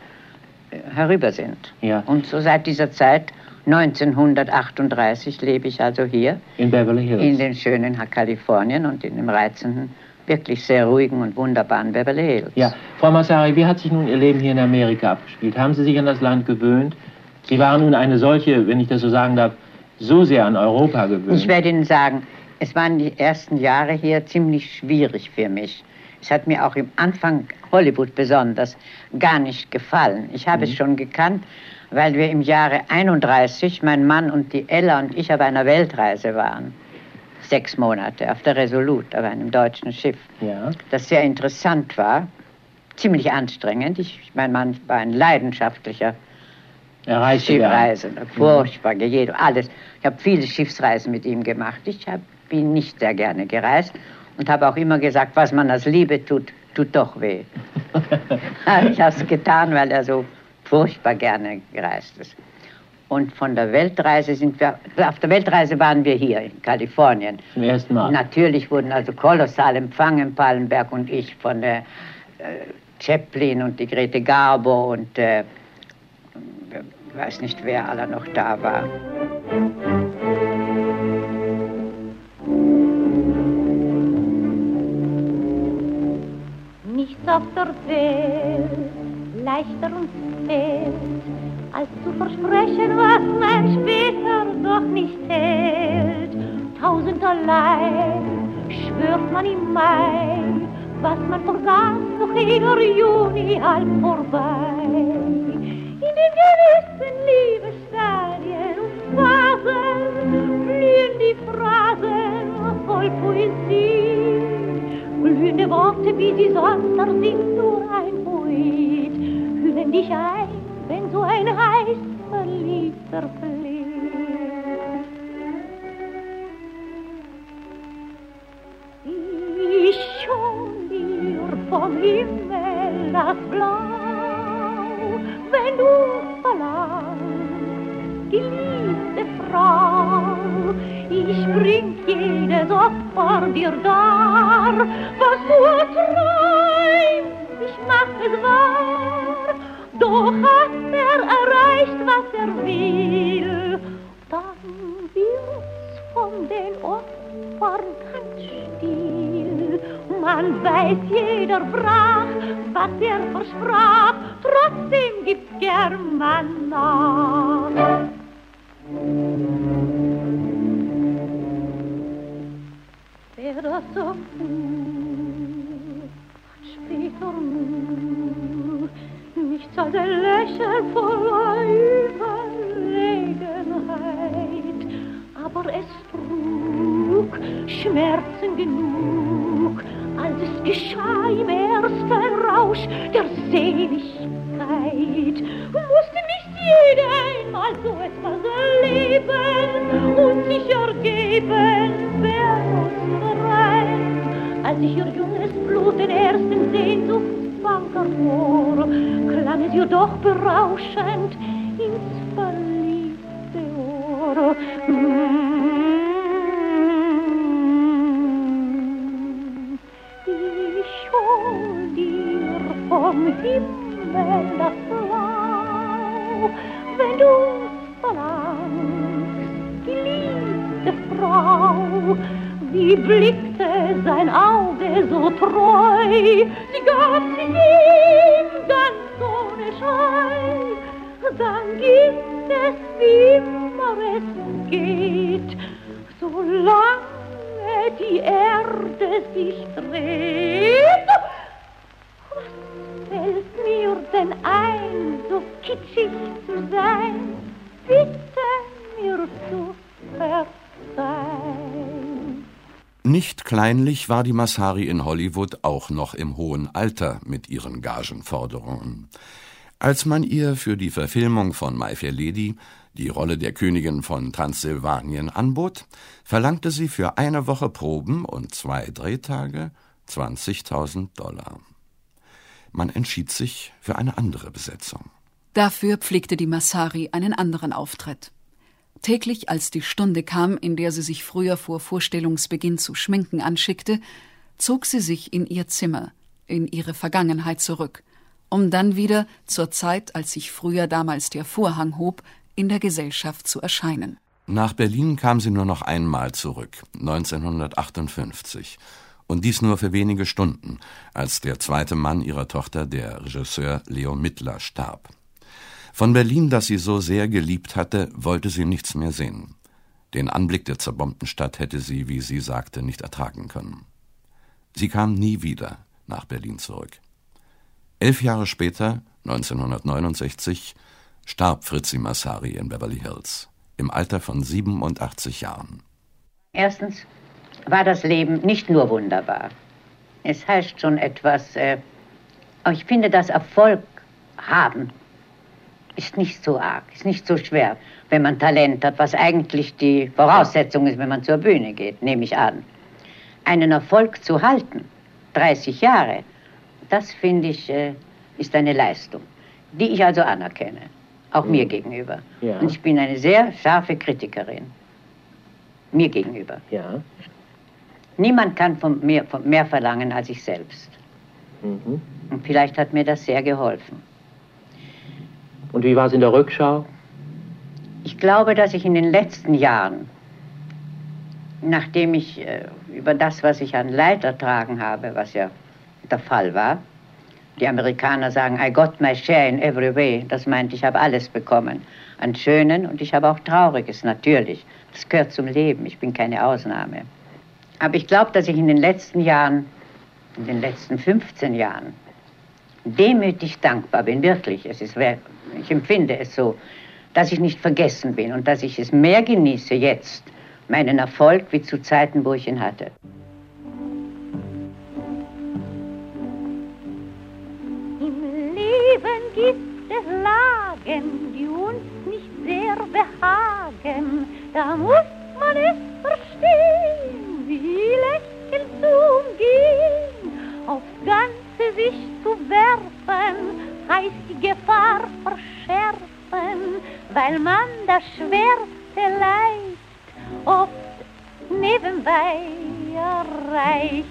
herüber sind. Ja. Und so seit dieser Zeit, 1938, lebe ich also hier. In Beverly Hills. In den schönen Kalifornien und in dem reizenden, wirklich sehr ruhigen und wunderbaren Beverly Hills. Ja, Frau Massari, wie hat sich nun Ihr Leben hier in Amerika abgespielt? Haben Sie sich an das Land gewöhnt? Sie waren nun eine solche, wenn ich das so sagen darf, so sehr an Europa gewöhnt. Ich werde Ihnen sagen, es waren die ersten Jahre hier ziemlich schwierig für mich. Es hat mir auch im Anfang Hollywood besonders gar nicht gefallen. Ich habe mhm. es schon gekannt, weil wir im Jahre 31, mein Mann und die Ella und ich auf einer Weltreise waren. Sechs Monate auf der Resolute, auf einem deutschen Schiff. Ja. Das sehr interessant war, ziemlich anstrengend. Ich, mein Mann war ein leidenschaftlicher Schiffreisender, furchtbar, mhm. alles. Ich habe viele Schiffsreisen mit ihm gemacht. Ich hab, bin nicht sehr gerne gereist und habe auch immer gesagt, was man als Liebe tut, tut doch weh. ich habe es getan, weil er so furchtbar gerne gereist ist. Und von der Weltreise sind wir, auf der Weltreise waren wir hier in Kalifornien. Zum ersten Mal. Natürlich wurden also kolossal empfangen, Pallenberg und ich, von der äh, Chaplin und die Grete Garbo und äh, ich weiß nicht, wer aller noch da war. Auf der Welt leichter uns fehlt, als zu versprechen, was man später doch nicht hält. Tausendalei schwört man im Mai, was man vergaß, noch eher Juni halb vorbei. Wie sie sonst sind, nur ein Poet, hüllen dich ein, wenn so ein heiß Verliebter fleht. Ich schon dir vom Himmel das Blau, wenn du verlangst, geliebte Frau, ich bring jedes Opfer dir dar, was du erträumst, ich mach es wahr. Doch hat er erreicht, was er will, dann wird's von den Opfern ganz still. Man weiß, jeder brach, was er versprach, trotzdem gibt's gern man nach. Das so fuhr, später nur, nicht als ein Lächeln voller Überlegenheit. Aber es trug Schmerzen genug, als es geschah im ersten Rausch der Seligkeit. Musste nicht jeder einmal so etwas erleben und sich ergeben, wer uns als ich ihr junges Blut den ersten Sehnsuchtsfang hervor, klang es ihr doch berauschend ins verliebte Ohr. Ich hol dir vom Himmel das Blau, wenn du verlangst, geliebte Frau, wie blickte sein Auge sie gab sich ihm ganz ohne Scheu, dann ging es, wie immer es geht, solange die Erde sich dreht. Was fällt mir denn ein, so kitschig zu sein? Bitte mir zu verzeihen. Nicht kleinlich war die Massari in Hollywood auch noch im hohen Alter mit ihren Gagenforderungen. Als man ihr für die Verfilmung von My Fair Lady die Rolle der Königin von Transsilvanien anbot, verlangte sie für eine Woche Proben und zwei Drehtage 20.000 Dollar. Man entschied sich für eine andere Besetzung. Dafür pflegte die Massari einen anderen Auftritt. Täglich, als die Stunde kam, in der sie sich früher vor Vorstellungsbeginn zu schminken anschickte, zog sie sich in ihr Zimmer, in ihre Vergangenheit zurück, um dann wieder zur Zeit, als sich früher damals der Vorhang hob, in der Gesellschaft zu erscheinen. Nach Berlin kam sie nur noch einmal zurück, 1958, und dies nur für wenige Stunden, als der zweite Mann ihrer Tochter, der Regisseur Leo Mittler, starb. Von Berlin, das sie so sehr geliebt hatte, wollte sie nichts mehr sehen. Den Anblick der zerbombten Stadt hätte sie, wie sie sagte, nicht ertragen können. Sie kam nie wieder nach Berlin zurück. Elf Jahre später, 1969, starb Fritzi Massari in Beverly Hills im Alter von 87 Jahren. Erstens war das Leben nicht nur wunderbar. Es heißt schon etwas, äh, ich finde, das Erfolg haben ist nicht so arg, ist nicht so schwer, wenn man Talent hat, was eigentlich die Voraussetzung ist, wenn man zur Bühne geht, nehme ich an. Einen Erfolg zu halten, 30 Jahre, das finde ich, äh, ist eine Leistung, die ich also anerkenne, auch mhm. mir gegenüber. Ja. Und ich bin eine sehr scharfe Kritikerin, mir gegenüber. Ja. Niemand kann von mir von mehr verlangen als ich selbst. Mhm. Und vielleicht hat mir das sehr geholfen. Und wie war es in der Rückschau? Ich glaube, dass ich in den letzten Jahren, nachdem ich äh, über das, was ich an Leid ertragen habe, was ja der Fall war, die Amerikaner sagen, I got my share in every way. Das meint, ich habe alles bekommen. An Schönen und ich habe auch Trauriges, natürlich. Das gehört zum Leben. Ich bin keine Ausnahme. Aber ich glaube, dass ich in den letzten Jahren, in den letzten 15 Jahren, demütig dankbar bin, wirklich. Es ist, ich empfinde es so, dass ich nicht vergessen bin und dass ich es mehr genieße jetzt, meinen Erfolg, wie zu Zeiten, wo ich ihn hatte. Im Leben gibt es Lagen, die uns nicht sehr behagen. Da muss man es verstehen, wie lächelnd zu umgehen, aufs Ganze sich zu werfen, heißt die Gefahr verschärfen, weil man das schwerste Leicht oft nebenbei erreicht.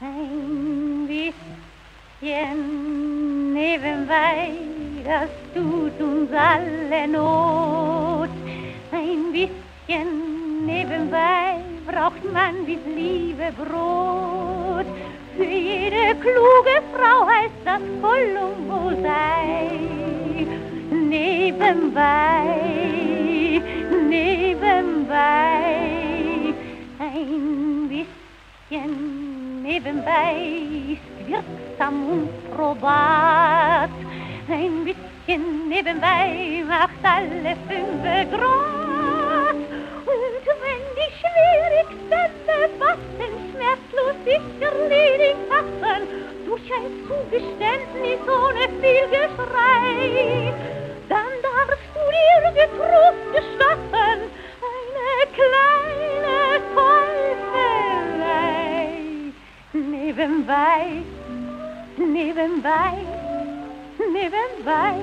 Ein bisschen nebenbei, das tut uns alle Not. Ein bisschen nebenbei braucht man wie Liebe Brot. Für jede kluge Frau heißt das Columbo sei. Nebenbei, nebenbei, ein bisschen nebenbei ist wirksam und probat. ein bisschen nebenbei macht alle fünf groß. Und wenn die schwierigsten Debatten schmerzlos sich erledigt hatten, durch ein Zugeständnis ohne viel Geschrei, dann darfst du dir getrost gestatten, eine kleine Teufelei. Nebenbei, nebenbei, nebenbei.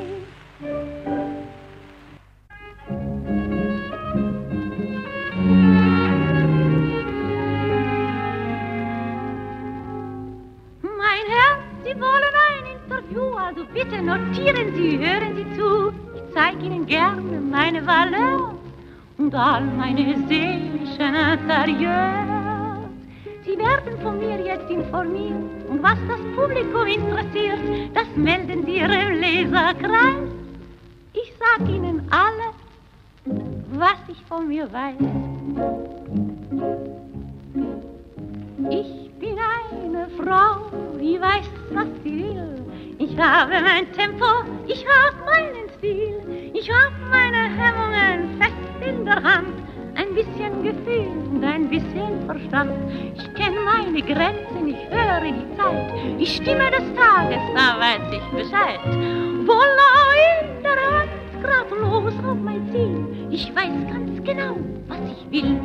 Bitte notieren Sie, hören Sie zu. Ich zeige Ihnen gerne meine Valeur und all meine seelischen Interieurs. Sie werden von mir jetzt informiert und was das Publikum interessiert, das melden Sie Ihrem Leserkreis. Ich sag Ihnen alle, was ich von mir weiß. Ich bin eine Frau, die weiß, was sie will. Ich habe mein Tempo, ich habe meinen Stil. Ich habe meine Hemmungen fest in der Hand. Ein bisschen Gefühl und ein bisschen Verstand. Ich kenne meine Grenzen, ich höre die Zeit. Die Stimme des Tages, da weiß ich Bescheid. Voila, in der Hand, grad los auf mein Ziel. Ich weiß ganz genau, was ich will.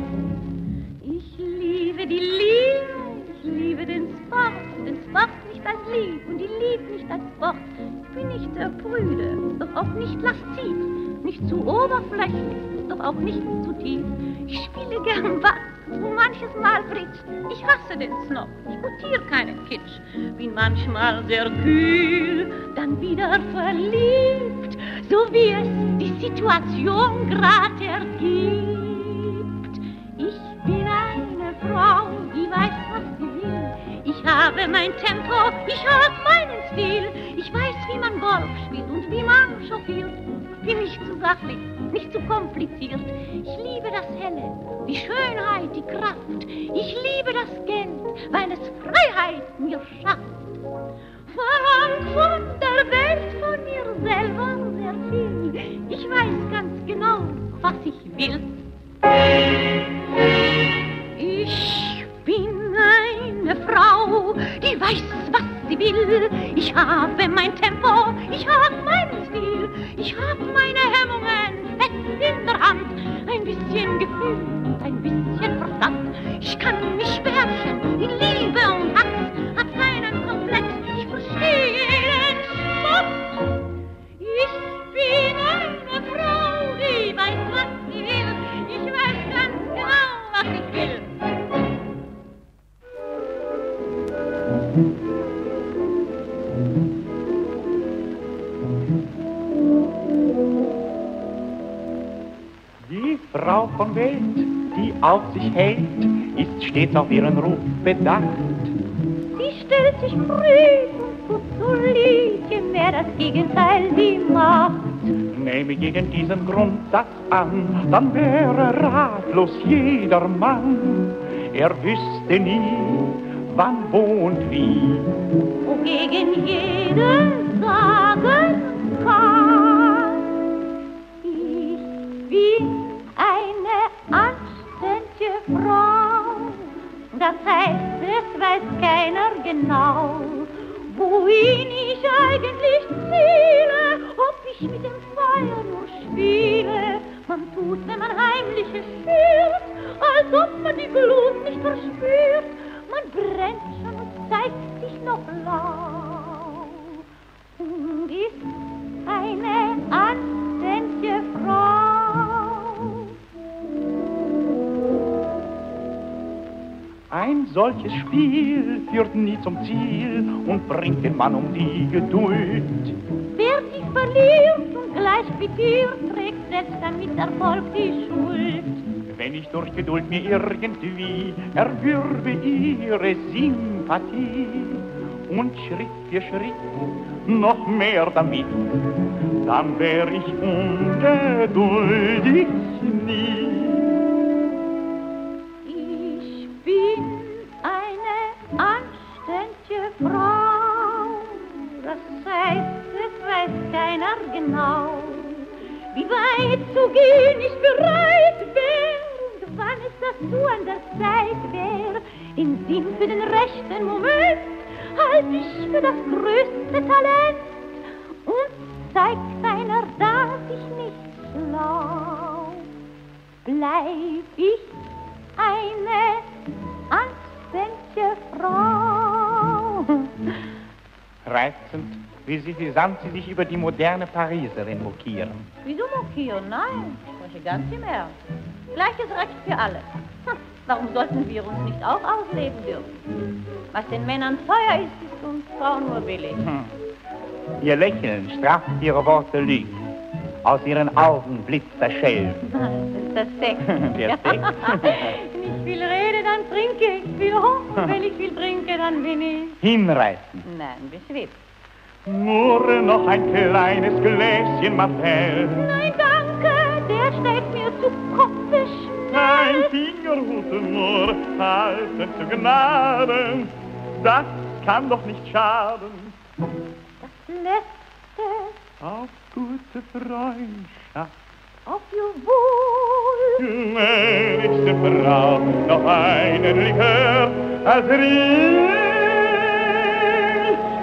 Ich liebe die Liebe, ich liebe den Sport, den Sport als Lieb und die Lieb nicht als Sport. Ich bin nicht sehr prüde, doch auch nicht lasziv, nicht zu oberflächlich, doch auch nicht zu tief. Ich spiele gern Bass und manches Mal Bridge. Ich hasse den Snob, ich gutiere keinen Kitsch. Bin manchmal sehr kühl, dann wieder verliebt, so wie es die Situation grad ergibt. Mein Tempo, ich habe meinen Stil. Ich weiß, wie man Golf spielt und wie man chauffiert. Bin nicht zu sachlich, nicht zu kompliziert. Ich liebe das Helle, die Schönheit, die Kraft. Ich liebe das Geld, weil es Freiheit mir schafft. Verlangt von der Welt, von mir selber sehr viel. Ich weiß ganz genau, was ich will. Ich habe mein Tempo, ich habe auf sich hält, ist stets auf ihren Ruf bedacht. Sie stellt sich früh und tut so lieb, je mehr das Gegenteil sie macht. Nehme jeden diesen Grundsatz an, dann wäre ratlos jeder Mann. Er wüsste nie, wann, wo und wie. Wogegen jeder sagen kann, genau, wohin ich eigentlich ziele, ob ich mit dem Feuer nur spiele. Man tut, wenn man heimliches spürt, als ob man die Glut nicht verspürt. Man brennt schon und zeigt sich noch blau und ist eine solches Spiel führt nie zum Ziel und bringt den Mann um die Geduld. Wer sich verliert und gleich quittiert, trägt selbst dann mit Erfolg die Schuld. Wenn ich durch Geduld mir irgendwie erwürbe ihre Sympathie und Schritt für Schritt noch mehr damit, dann wär ich ungeduldig nie. Gehen ich bereit wär und wann es dazu an der Zeit wär, den Sinn für den rechten Moment halt ich für das größte Talent und zeigt keiner, dass ich nicht schlau bleib ich eine anständige Frau. Reizend, wie suffisant Sie sich über die moderne Pariserin mokieren. Wieso mokieren? Nein, ich spreche ganz im Ernst. Gleiches Recht für alle. Hm, Warum sollten wir uns nicht auch ausleben dürfen? Was den Männern teuer ist, ist uns Frauen nur billig. Hm. Ihr Lächeln straft Ihre Worte Lügen. Aus Ihren Augen blitzt der Schelm. Das ist der Sekt. Der Sekt? Wenn ich viel rede, dann trinke ich viel hoch. Und wenn ich viel trinke, dann bin ich... Hinreißend. Nein, beschwipst. Nur noch ein kleines Gläschen Martell. Nein, danke, der steht mir zu Kopfe Ein Fingerhut nur, halten zu Gnaden. Das kann doch nicht schaden. Das letzte Auf gute Freundschaft. auf ihr Wohl. Gnädigste Frau, noch einen Likör als riecht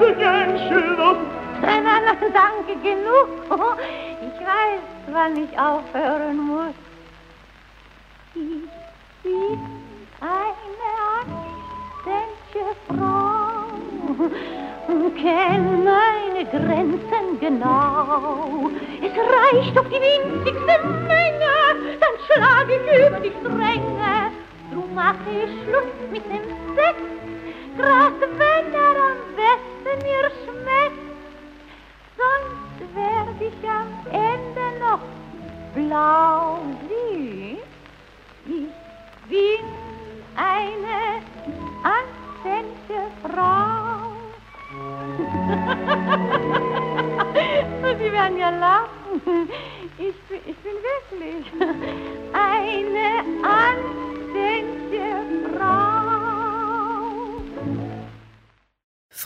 Schluck. Nein, danke, genug. Ich weiß, wann ich aufhören muss. Ich bin eine anständige Frau, kenn meine Grenzen genau. Es reicht auf die winzigste Menge, dann schlag ich über die Stränge. Drum mache ich Schluss mit dem Sex, grad wenn er am besten mir schmeckt. Sonst werd ich am Ende noch blau. Sieh,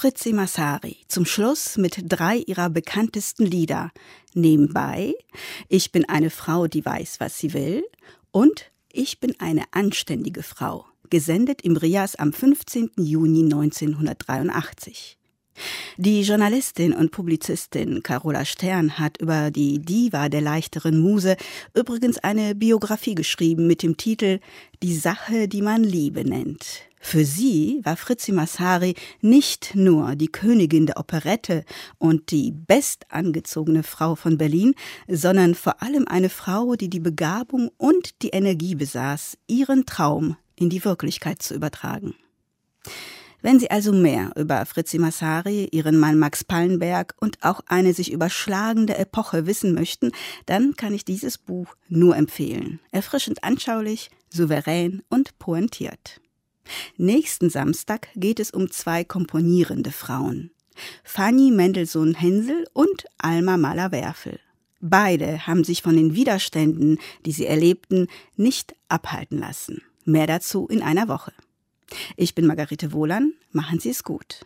Fritzi Massari zum Schluss mit drei ihrer bekanntesten Lieder. Nebenbei Ich bin eine Frau, die weiß, was sie will und Ich bin eine anständige Frau, gesendet im Rias am 15. Juni 1983. Die Journalistin und Publizistin Carola Stern hat über die Diva der leichteren Muse übrigens eine Biografie geschrieben mit dem Titel Die Sache, die man Liebe nennt. Für sie war Fritzi Massari nicht nur die Königin der Operette und die bestangezogene Frau von Berlin, sondern vor allem eine Frau, die die Begabung und die Energie besaß, ihren Traum in die Wirklichkeit zu übertragen. Wenn Sie also mehr über Fritzi Massari, ihren Mann Max Pallenberg und auch eine sich überschlagende Epoche wissen möchten, dann kann ich dieses Buch nur empfehlen. Erfrischend anschaulich, souverän und pointiert. Nächsten Samstag geht es um zwei komponierende Frauen. Fanny Mendelssohn-Hensel und Alma Mahler-Werfel. Beide haben sich von den Widerständen, die sie erlebten, nicht abhalten lassen. Mehr dazu in einer Woche. Ich bin Margarete Wohlan. Machen Sie es gut.